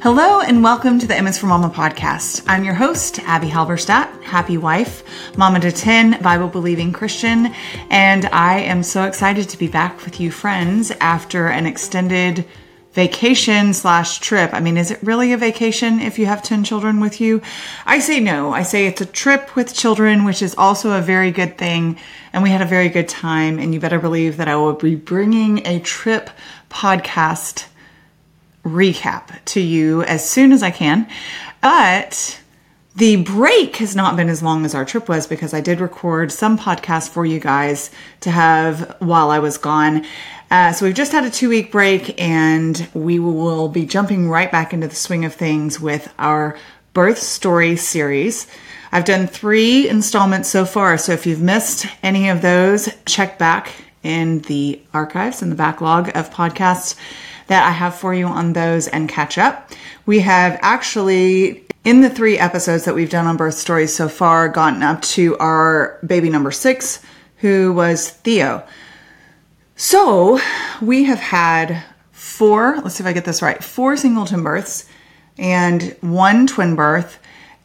Hello and welcome to the M Is for Mama podcast. I'm your host, Abbie Halberstadt, happy wife, mama to 10, Bible believing Christian, and I am so excited to be back with you friends after an extended vacation slash trip. I mean, is it really a vacation if you have 10 children with you? I say no. I say it's a trip with children, which is also a very good thing. And we had a very good time. And you better believe that I will be bringing a trip podcast recap to you as soon as I can. But the break has not been as long as our trip was because I did record some podcasts for you guys to have while I was gone. Uh, so we've just had a two week break and we will be jumping right back into the swing of things with our birth story series. I've done three installments so far. So if you've missed any of those, check back in the archives and the backlog of podcasts that I have for you on those and catch up. We have actually, in the three episodes that we've done on birth stories so far, gotten up to our baby number six, who was Theo. So we have had four, let's see if I get this right, four singleton births and one twin birth.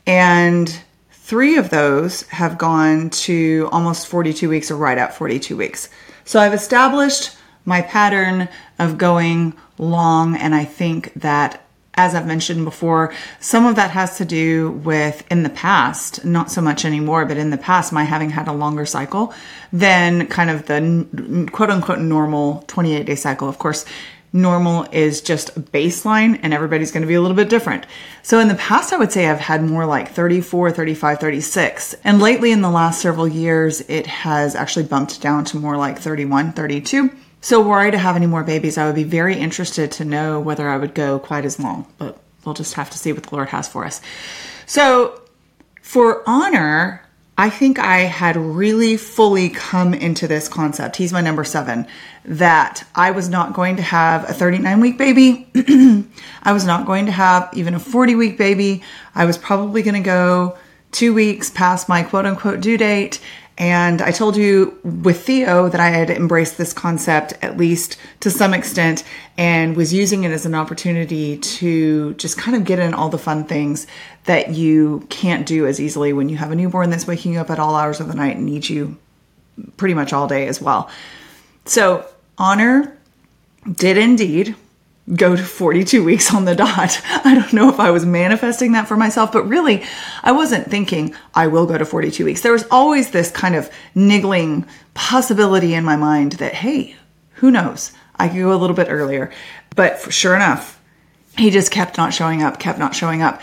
And three of those have gone to almost 42 weeks or right at 42 weeks. So I've established my pattern of going long. And I think that, as I've mentioned before, some of that has to do with in the past, not so much anymore, but in the past, my having had a longer cycle than kind of the quote unquote normal 28 day cycle. Of course, normal is just a baseline and everybody's going to be a little bit different. So in the past, I would say I've had more like 34, 35, 36. And lately in the last several years, it has actually bumped down to more like 31, 32. So were I to have any more babies, I would be very interested to know whether I would go quite as long, but we'll just have to see what the Lord has for us. So for honor, I think I had really fully come into this concept. He's my number seven. That I was not going to have a 39 week baby. I was not going to have even a 40 week baby. I was probably going to go two weeks past my quote unquote due date and I told you with Theo that I had embraced this concept at least to some extent and was using it as an opportunity to just kind of get in all the fun things that you can't do as easily when you have a newborn that's waking you up at all hours of the night and needs you pretty much all day as well. So, honor did indeed go to 42 weeks on the dot. I don't know if I was manifesting that for myself, but really, I wasn't thinking I will go to 42 weeks. There was always this kind of niggling possibility in my mind that, hey, who knows? I could go a little bit earlier. But sure enough, he just kept not showing up, kept not showing up.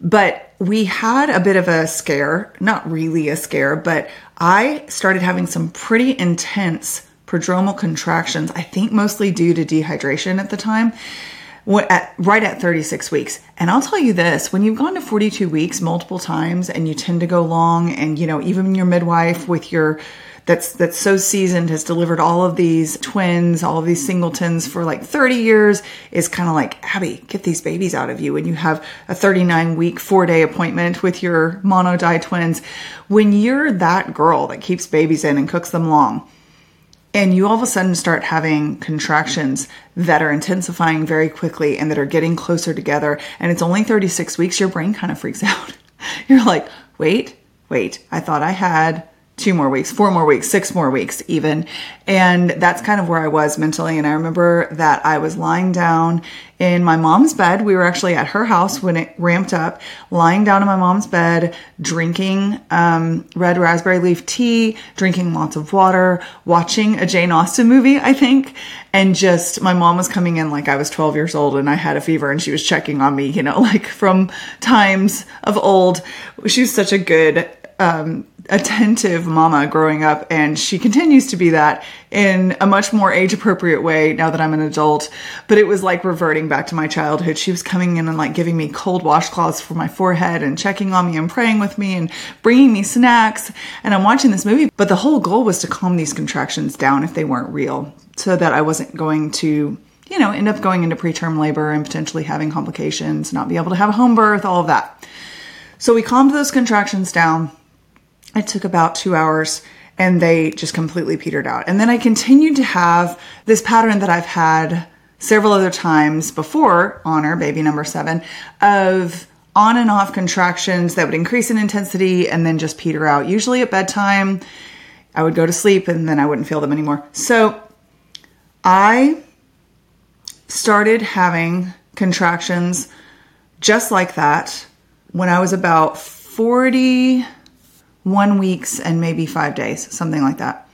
But we had a bit of a scare, not really a scare, but I started having some pretty intense prodromal contractions, I think mostly due to dehydration at the time, at, right at 36 weeks. And I'll tell you this when you've gone to 42 weeks multiple times and you tend to go long, and you know, even your midwife with your that's that's so seasoned has delivered all of these twins, all of these singletons for like 30 years is kind of like, Abbie, get these babies out of you. And you have a 39 week, four day appointment with your monodi twins. When you're that girl that keeps babies in and cooks them long, and you all of a sudden start having contractions that are intensifying very quickly and that are getting closer together. And it's only 36 weeks your brain kind of freaks out. You're like wait wait i thought i had two more weeks, four more weeks, six more weeks, even. And that's kind of where I was mentally. And I remember that I was lying down in my mom's bed. We were actually at her house when it ramped up, lying down in my mom's bed, drinking um, red raspberry leaf tea, drinking lots of water, watching a Jane Austen movie, I think. And just my mom was coming in like I was 12 years old and I had a fever and she was checking on me, you know, like from times of old. She was such a good um, attentive mama growing up, and she continues to be that in a much more age appropriate way now that I'm an adult. But it was like reverting back to my childhood. She was coming in and like giving me cold washcloths for my forehead and checking on me and praying with me and bringing me snacks. And I'm watching this movie, but the whole goal was to calm these contractions down if they weren't real so that I wasn't going to you know, end up going into preterm labor and potentially having complications, not be able to have a home birth, all of that. So we calmed those contractions down it took about two hours and they just completely petered out. And then I continued to have this pattern that I've had several other times before Honor, baby number seven, of on and off contractions that would increase in intensity and then just peter out. Usually at bedtime, I would go to sleep and then I wouldn't feel them anymore. So I started having contractions just like that when I was about 41 weeks and maybe five days, something like that.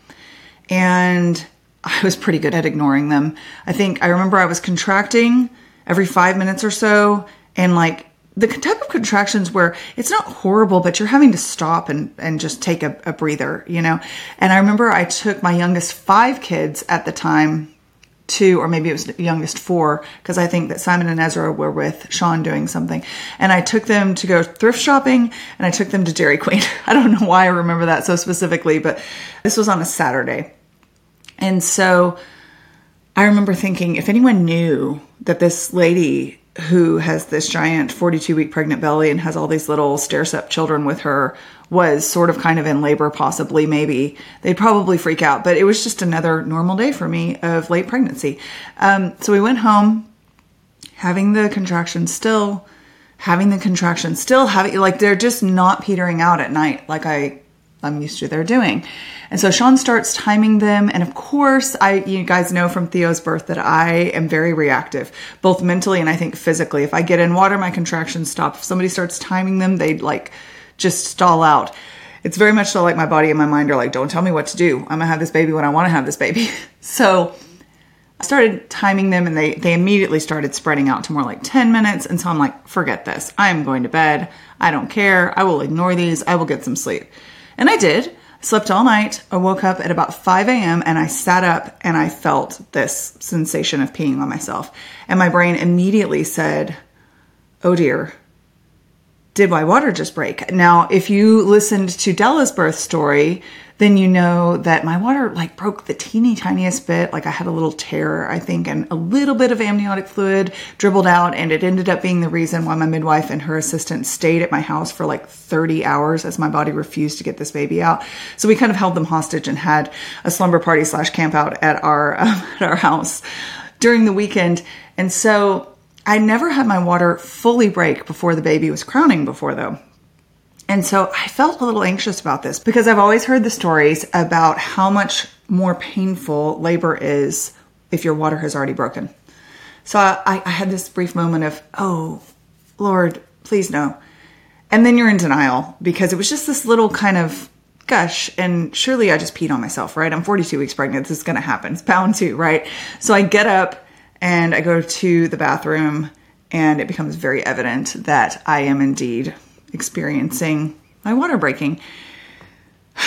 And I was pretty good at ignoring them. I think I remember I was contracting every five minutes or so and like the type of contractions where it's not horrible, but you're having to stop and, and just take a, a breather, you know? And I remember I took my youngest five kids at the time two, or maybe it was youngest four, because I think that Simon and Ezra were with Sean doing something. And I took them to go thrift shopping and I took them to Dairy Queen. I don't know why I remember that so specifically, but this was on a Saturday. And so I remember thinking if anyone knew that this lady who has this giant 42 week pregnant belly and has all these little stair step children with her was sort of kind of in labor, possibly, maybe, they'd probably freak out. But it was just another normal day for me of late pregnancy. Um, so we went home having the contractions still, having the contractions still having, like they're just not petering out at night like I, I'm used to they're doing. And so Sean starts timing them. And of course, I, you guys know from Theo's birth that I am very reactive, both mentally and I think physically. If I get in water, my contractions stop. If somebody starts timing them, they like just stall out. It's very much so like my body and my mind are like, don't tell me what to do. I'm gonna have this baby when I wanna have this baby. so I started timing them and they, they immediately started spreading out to more like 10 minutes. And so I'm like, forget this. I am going to bed. I don't care. I will ignore these. I will get some sleep. And I did I slept all night. I woke up at about 5 a.m. and I sat up and I felt this sensation of peeing on myself. And my brain immediately said, Oh dear, did my water just break? Now, if you listened to Della's birth story, then you know that my water like broke the teeny tiniest bit. Like I had a little tear, I think, and a little bit of amniotic fluid dribbled out. And it ended up being the reason why my midwife and her assistant stayed at my house for like 30 hours as my body refused to get this baby out. So we kind of held them hostage and had a slumber party slash camp out at our, um, at our house during the weekend. And so I never had my water fully break before the baby was crowning before though. And so I felt a little anxious about this because I've always heard the stories about how much more painful labor is if your water has already broken. So I, I had this brief moment of, oh, Lord, please no. And then you're in denial because it was just this little kind of gush and surely I just peed on myself, right? I'm 42 weeks pregnant. This is going to happen. It's bound to, right? So I get up and I go to the bathroom and it becomes very evident that I am indeed experiencing my water breaking.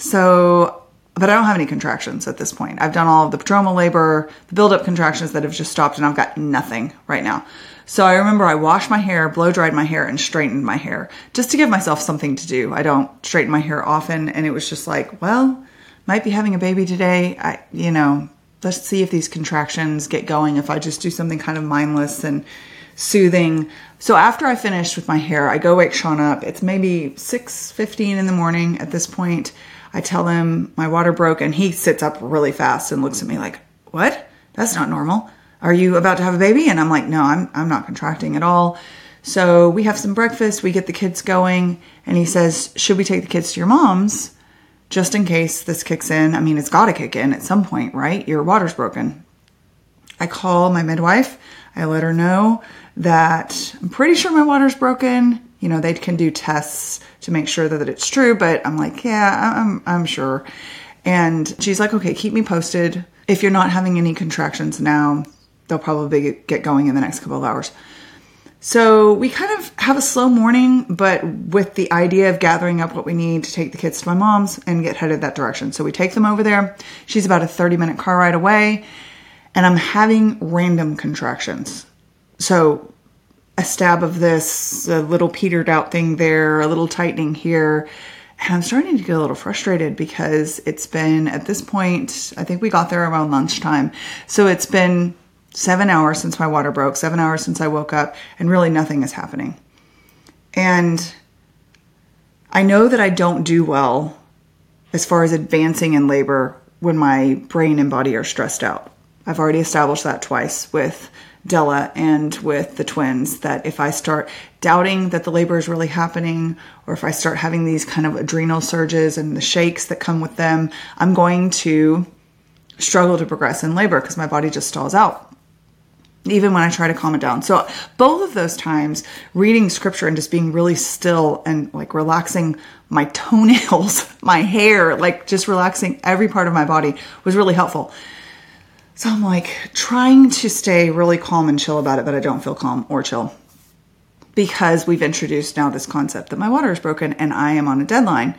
So, but I don't have any contractions at this point. I've done all of the prodromal labor, the buildup contractions that have just stopped, and I've got nothing right now. So I remember I washed my hair, blow dried my hair, and straightened my hair just to give myself something to do. I don't straighten my hair often, and it was just like, well, might be having a baby today. I, you know, let's see if these contractions get going if I just do something kind of mindless and soothing. So after I finish with my hair, I go wake Sean up. It's maybe 6:15 in the morning at this point. I tell him my water broke and he sits up really fast and looks at me like, "What? That's not normal. Are you about to have a baby?" And I'm like, "No, I'm I'm not contracting at all." So we have some breakfast, we get the kids going, and he says, "Should we take the kids to your mom's just in case this kicks in? I mean, it's got to kick in at some point, right? Your water's broken." I call my midwife. I let her know that I'm pretty sure my water's broken. You know, they can do tests to make sure that it's true, but I'm like, yeah, I'm, I'm sure. And she's like, okay, keep me posted. If you're not having any contractions now, they'll probably get going in the next couple of hours. So we kind of have a slow morning, but with the idea of gathering up what we need to take the kids to my mom's and get headed that direction. So we take them over there. She's about a 30 minute car ride away, and I'm having random contractions. So a stab of this, a little petered out thing there, a little tightening here. And I'm starting to get a little frustrated because it's been at this point, I think we got there around lunchtime. So it's been seven hours since my water broke, seven hours since I woke up, and really nothing is happening. And I know that I don't do well as far as advancing in labor when my brain and body are stressed out. I've already established that twice with Della and with the twins that if I start doubting that the labor is really happening, or if I start having these kind of adrenal surges and the shakes that come with them, I'm going to struggle to progress in labor because my body just stalls out even when I try to calm it down. So both of those times, reading scripture and just being really still and like relaxing my toenails, my hair, like just relaxing every part of my body was really helpful. So I'm like trying to stay really calm and chill about it, but I don't feel calm or chill because we've introduced now this concept that my water is broken and I am on a deadline.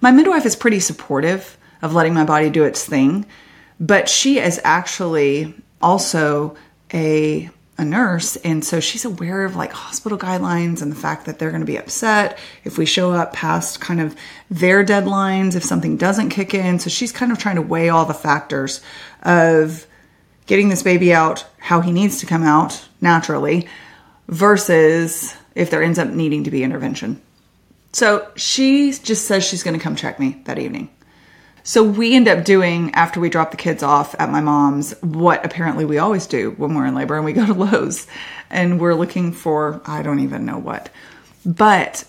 My midwife is pretty supportive of letting my body do its thing, but she is actually also a a nurse and so she's aware of like hospital guidelines and the fact that they're going to be upset if we show up past kind of their deadlines if something doesn't kick in. So she's kind of trying to weigh all the factors of getting this baby out how he needs to come out naturally versus if there ends up needing to be intervention. So she just says she's going to come check me that evening so we end up doing after we drop the kids off at my mom's what apparently we always do when we're in labor and we go to Lowe's and we're looking for I don't even know what. But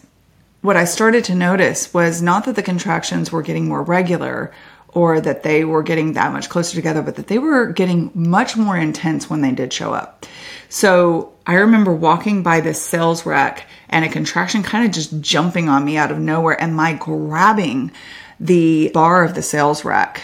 what I started to notice was not that the contractions were getting more regular or that they were getting that much closer together, but that they were getting much more intense when they did show up. So I remember walking by this sales rack and a contraction kind of just jumping on me out of nowhere and my grabbing the bar of the sales rack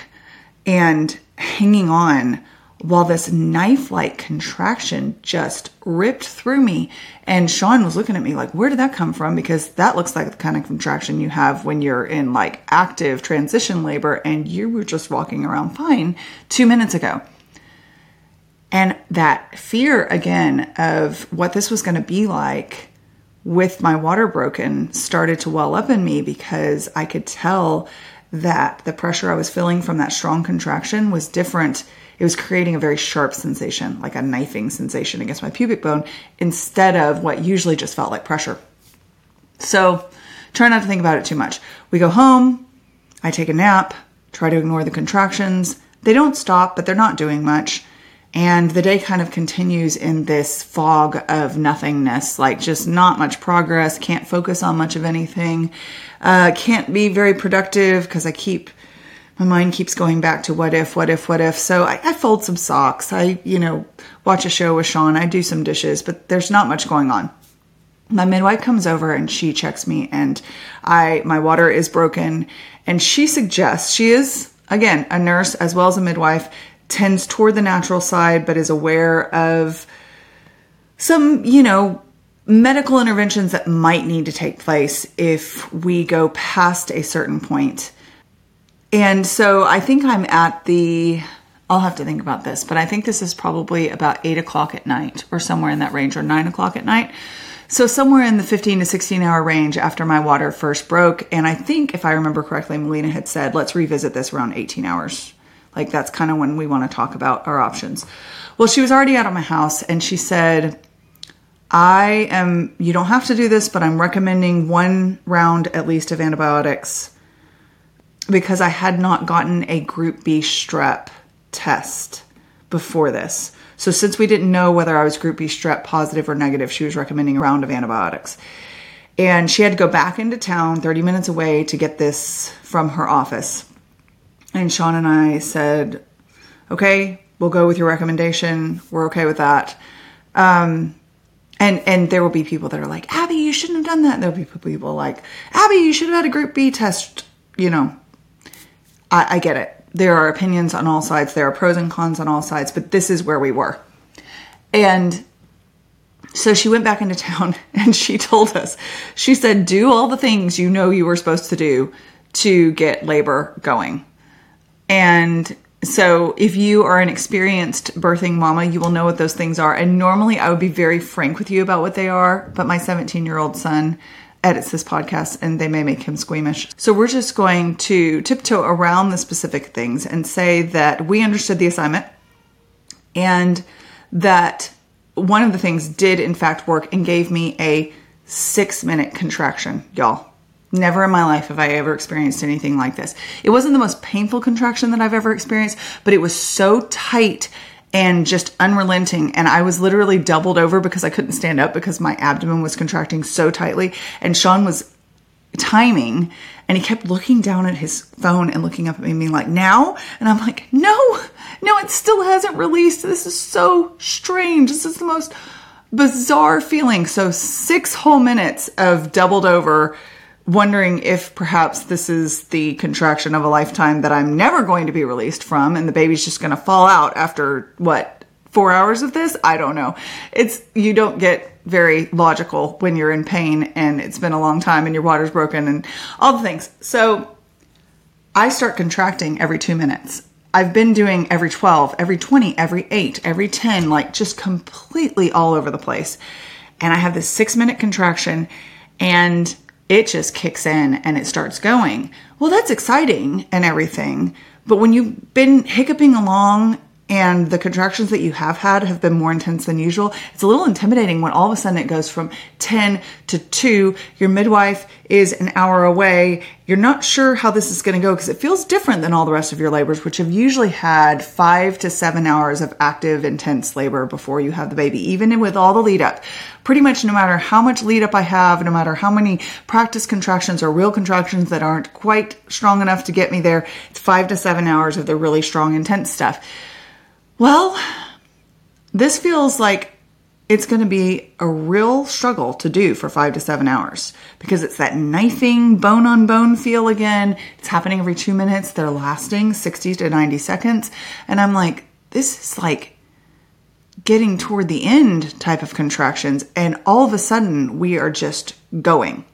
and hanging on while this knife like contraction just ripped through me. And Sean was looking at me like, where did that come from? Because that looks like the kind of contraction you have when you're in like active transition labor and you were just walking around fine two minutes ago. And that fear again of what this was going to be like with my water broken started to well up in me because I could tell that the pressure I was feeling from that strong contraction was different. It was creating a very sharp sensation, like a knifing sensation against my pubic bone, instead of what usually just felt like pressure. So try not to think about it too much. We go home, I take a nap, try to ignore the contractions. They don't stop, but they're not doing much. And the day kind of continues in this fog of nothingness, like just not much progress, can't focus on much of anything, uh, can't be very productive because I keep, my mind keeps going back to what if, what if, what if. So I, I fold some socks. I, you know, watch a show with Sean. I do some dishes, but there's not much going on. My midwife comes over and she checks me and I, my water is broken and she suggests, she is again a nurse as well as a midwife tends toward the natural side, but is aware of some, you know, medical interventions that might need to take place if we go past a certain point. And so I think I'm at the, I'll have to think about this, but I think this is probably about eight o'clock at night or somewhere in that range or nine o'clock at night. So somewhere in the 15 to 16 hour range after my water first broke. And I think if I remember correctly, Melina had said, let's revisit this around 18 hours like that's kind of when we want to talk about our options. Well, she was already out of my house and she said, I am, you don't have to do this, but I'm recommending one round at least of antibiotics because I had not gotten a group B strep test before this. So, since we didn't know whether I was group B strep positive or negative, she was recommending a round of antibiotics. And she had to go back into town 30 minutes away to get this from her office. And Sean and I said, okay, we'll go with your recommendation. We're okay with that. Um, and and there will be people that are like, Abbie, you shouldn't have done that. There'll be people like, Abbie, you should have had a group B test. You know, I, I get it. There are opinions on all sides. There are pros and cons on all sides, but this is where we were. And so she went back into town and she told us, she said, do all the things you know you were supposed to do to get labor going. And so if you are an experienced birthing mama, you will know what those things are. And normally I would be very frank with you about what they are, but my 17 year old son edits this podcast and they may make him squeamish. So we're just going to tiptoe around the specific things and say that we understood the assignment and that one of the things did in fact work and gave me a six minute contraction, y'all. Never in my life have I ever experienced anything like this. It wasn't the most painful contraction that I've ever experienced, but it was so tight and just unrelenting. And I was literally doubled over because I couldn't stand up because my abdomen was contracting so tightly. And Sean was timing and he kept looking down at his phone and looking up at me and being like now and i'm like no no it still hasn't released this is so strange this is the most bizarre feeling so six whole minutes of doubled over wondering if perhaps this is the contraction of a lifetime that i'm never going to be released from and the baby's just going to fall out after what four hours of this i don't know it's you don't get very logical when you're in pain and it's been a long time and your water's broken and all the things. So I start contracting every two minutes. I've been doing every 12, every 20, every 8, every 10, like just completely all over the place. And I have this six minute contraction and it just kicks in and it starts going. Well, that's exciting and everything. But when you've been hiccuping along and the contractions that you have had have been more intense than usual, it's a little intimidating when all of a sudden it goes from 10 to 2. Your midwife is an hour away. You're not sure how this is going to go because it feels different than all the rest of your labors, which have usually had five to seven hours of active, intense labor before you have the baby, even with all the lead up. Pretty much no matter how much lead up I have, no matter how many practice contractions or real contractions that aren't quite strong enough to get me there, it's five to seven hours of the really strong, intense stuff. Well, this feels like it's going to be a real struggle to do for five to seven hours because it's that knifing bone on bone feel again. It's happening every two minutes. They're lasting 60 to 90 seconds. And I'm like, this is like getting toward the end type of contractions. And all of a sudden, we are just going.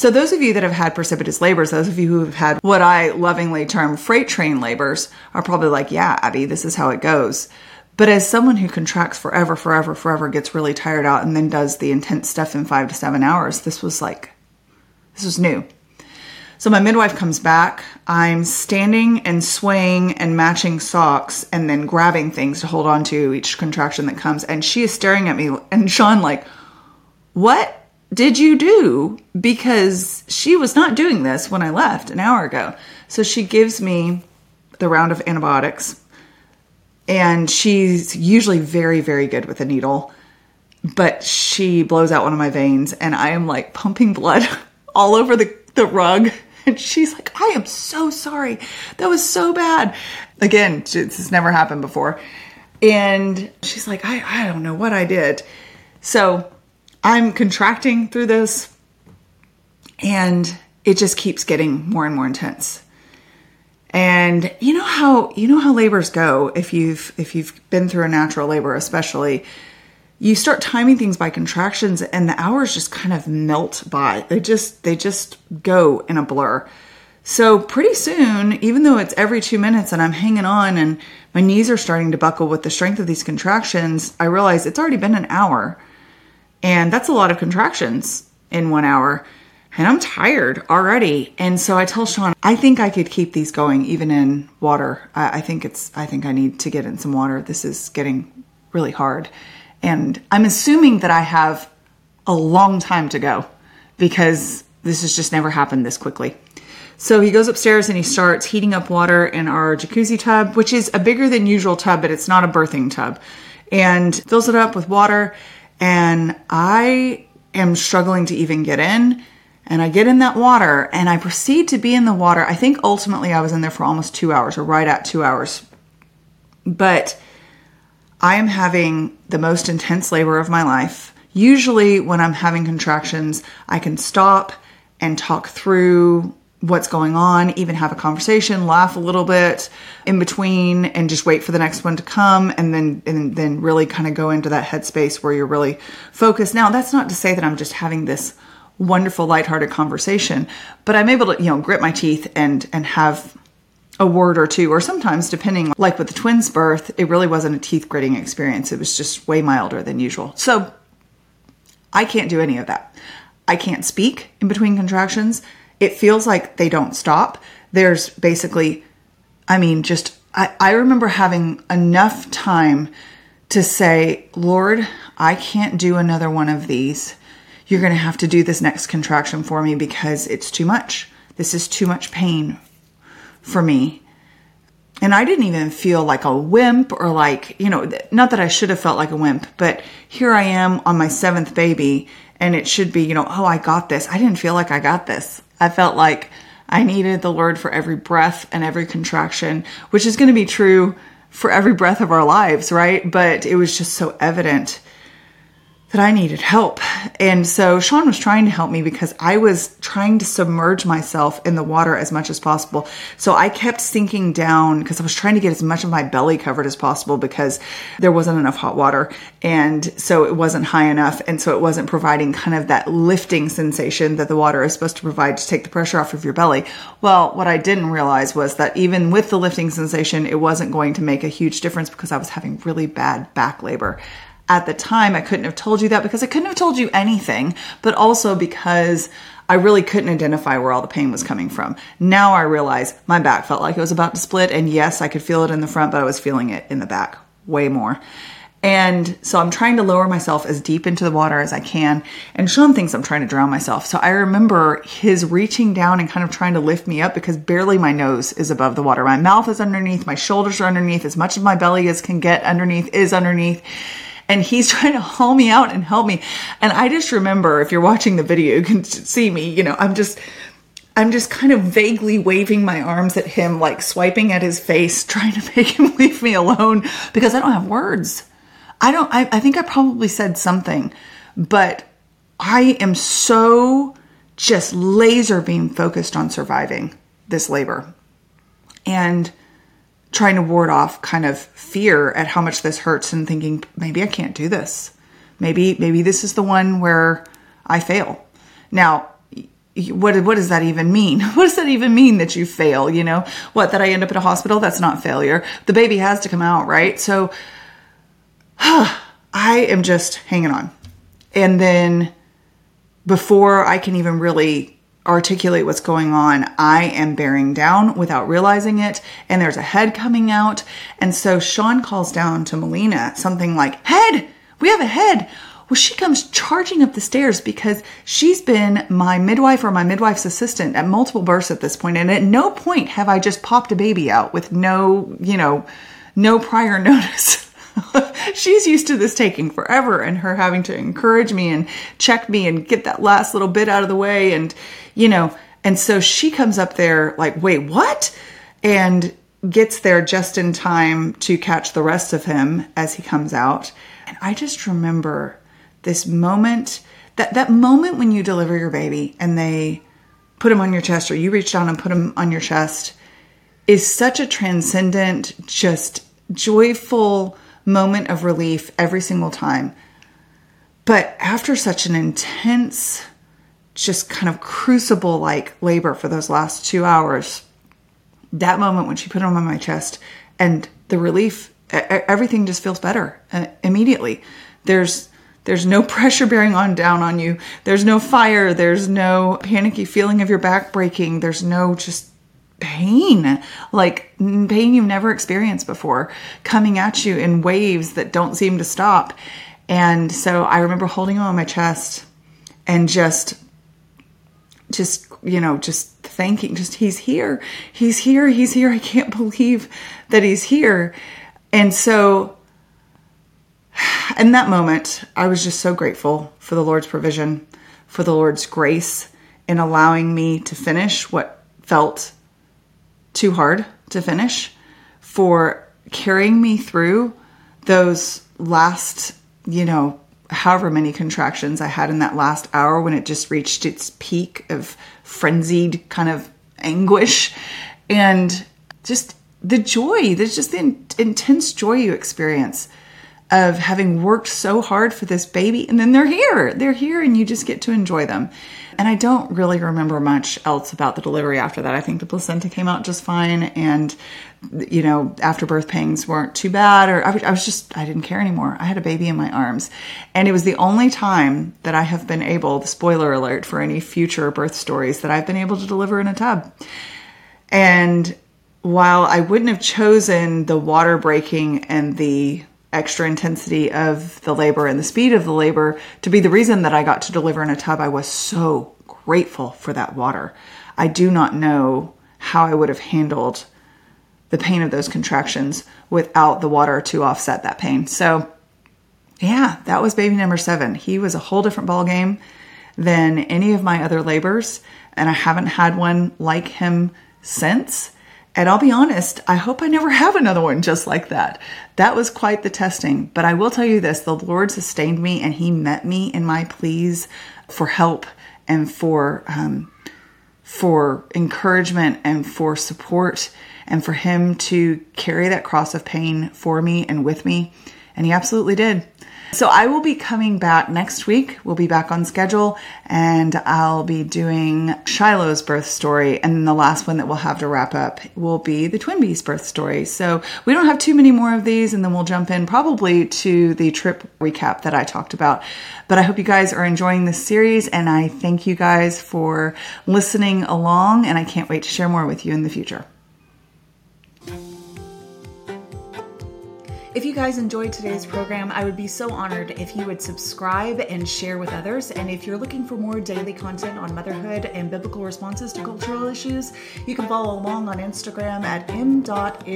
So, those of you that have had precipitous labors, those of you who have had what I lovingly term freight train labors, are probably like, yeah, Abbie, this is how it goes. But as someone who contracts forever, forever, forever, gets really tired out, and then does the intense stuff in five to seven hours, this was like, this was new. So my midwife comes back. I'm standing and swaying and matching socks and then grabbing things to hold on to each contraction that comes. And she is staring at me and Sean, like, what did you do? Because she was not doing this when I left an hour ago. So she gives me the round of antibiotics, and she's usually very, very good with a needle. But she blows out one of my veins, and I am like pumping blood all over the, the rug. And she's like, I am so sorry. That was so bad. Again, this has never happened before. And she's like, I, I don't know what I did. So I'm contracting through this and it just keeps getting more and more intense. And you know how you know how labors go if you've if you've been through a natural labor especially you start timing things by contractions and the hours just kind of melt by. They just they just go in a blur. So pretty soon, even though it's every 2 minutes and I'm hanging on and my knees are starting to buckle with the strength of these contractions, I realize it's already been an hour and that's a lot of contractions in one hour. And I'm tired already. And so I tell Sean, I think I could keep these going even in water. I, I think it's, I think I need to get in some water. This is getting really hard. And I'm assuming that I have a long time to go because this has just never happened this quickly. So he goes upstairs and he starts heating up water in our jacuzzi tub, which is a bigger than usual tub, but it's not a birthing tub, and fills it up with water and I am struggling to even get in. And I get in that water and I proceed to be in the water. I think ultimately I was in there for almost two hours or right at two hours. But I am having the most intense labor of my life. Usually, when I'm having contractions, I can stop and talk through what's going on, even have a conversation, laugh a little bit in between and just wait for the next one to come and then and then really kind of go into that headspace where you're really focused. Now, that's not to say that I'm just having this wonderful lighthearted conversation, but I'm able to, you know, grit my teeth and and have a word or two or sometimes depending like with the twins birth, it really wasn't a teeth gritting experience. It was just way milder than usual. So I can't do any of that. I can't speak in between contractions it feels like they don't stop. There's basically, I mean, just, I, I remember having enough time to say, Lord, I can't do another one of these. You're going to have to do this next contraction for me because it's too much. This is too much pain for me. and I didn't even feel like a wimp or like, you know, not that I should have felt like a wimp, but here I am on my seventh baby and it should be, you know, oh, I got this. I didn't feel like I got this. I felt like I needed the Lord for every breath and every contraction, which is going to be true for every breath of our lives, right? But it was just so evident that I needed help. And so Sean was trying to help me because I was trying to submerge myself in the water as much as possible. So I kept sinking down because I was trying to get as much of my belly covered as possible because there wasn't enough hot water. And so it wasn't high enough. And so it wasn't providing kind of that lifting sensation that the water is supposed to provide to take the pressure off of your belly. Well, what I didn't realize was that even with the lifting sensation, it wasn't going to make a huge difference because I was having really bad back labor at the time, I couldn't have told you that because I couldn't have told you anything, but also because I really couldn't identify where all the pain was coming from. Now I realize my back felt like it was about to split. And yes, I could feel it in the front, but I was feeling it in the back way more. And so I'm trying to lower myself as deep into the water as I can. And Sean thinks I'm trying to drown myself. So I remember his reaching down and kind of trying to lift me up because barely my nose is above the water. My mouth is underneath, my shoulders are underneath, as much of my belly as can get underneath is underneath and he's trying to haul me out and help me. And I just remember, if you're watching the video, you can see me, you know, I'm just, I'm just kind of vaguely waving my arms at him, like swiping at his face, trying to make him leave me alone because I don't have words. I don't, I, I think I probably said something, but I am so just laser beam focused on surviving this labor. And trying to ward off kind of fear at how much this hurts and thinking maybe I can't do this. Maybe maybe this is the one where I fail. Now, what what does that even mean? What does that even mean that you fail, you know? What that I end up in a hospital? That's not failure. The baby has to come out, right? So I am just hanging on. And then before I can even really articulate what's going on, I am bearing down without realizing it, and there's a head coming out. And so Sean calls down to Melina something like, Head! We have a head! Well, she comes charging up the stairs because she's been my midwife or my midwife's assistant at multiple births at this point, and at no point have I just popped a baby out with no, you know, no prior notice. she's used to this taking forever and her having to encourage me and check me and get that last little bit out of the way and you know and so she comes up there like wait what? and gets there just in time to catch the rest of him as he comes out. And i just remember this moment that that moment when you deliver your baby and they put him on your chest or you reach down and put him on your chest is such a transcendent just joyful moment of relief every single time. But after such an intense, just kind of crucible like labor for those last two hours, that moment when she put him on my chest and the relief, everything just feels better uh, immediately. There's there's no pressure bearing on down on you. There's no fire. There's no panicky feeling of your back breaking. There's no just pain, like pain you've never experienced before, coming at you in waves that don't seem to stop. And so I remember holding him on my chest and just, just, you know, just thanking, just, he's here, he's here, he's here. I can't believe that he's here. And so, in that moment, I was just so grateful for the Lord's provision, for the Lord's grace in allowing me to finish what felt too hard to finish for carrying me through those last, you know, however many contractions I had in that last hour when it just reached its peak of frenzied kind of anguish. And just the joy, there's just the in- intense joy you experience of having worked so hard for this baby and then they're here. They're here and you just get to enjoy them. And I don't really remember much else about the delivery after that. I think the placenta came out just fine and you know, after birth pangs weren't too bad or I, I was just I didn't care anymore. I had a baby in my arms. And it was the only time that I have been able, spoiler alert for any future birth stories that I've been able to deliver in a tub. And while I wouldn't have chosen the water breaking and the extra intensity of the labor and the speed of the labor to be the reason that I got to deliver in a tub. I was so grateful for that water. I do not know how I would have handled the pain of those contractions without the water to offset that pain. So, yeah, that was baby number seven. He was a whole different ball game than any of my other labors, and I haven't had one like him since. And I'll be honest, I hope I never have another one just like that. That was quite the testing. But I will tell you this the Lord sustained me and He met me in my pleas for help and for, um, for encouragement and for support and for Him to carry that cross of pain for me and with me. And He absolutely did. So I will be coming back next week. We'll be back on schedule and I'll be doing Shiloh's birth story. And the last one that we'll have to wrap up will be the Twin Bees birth story. So we don't have too many more of these and then we'll jump in probably to the trip recap that I talked about. But I hope you guys are enjoying this series and I thank you guys for listening along and I can't wait to share more with you in the future. If you guys enjoyed today's program, I would be so honored if you would subscribe and share with others. And if you're looking for more daily content on motherhood and biblical responses to cultural issues, you can follow along on Instagram at m.is.for.mama.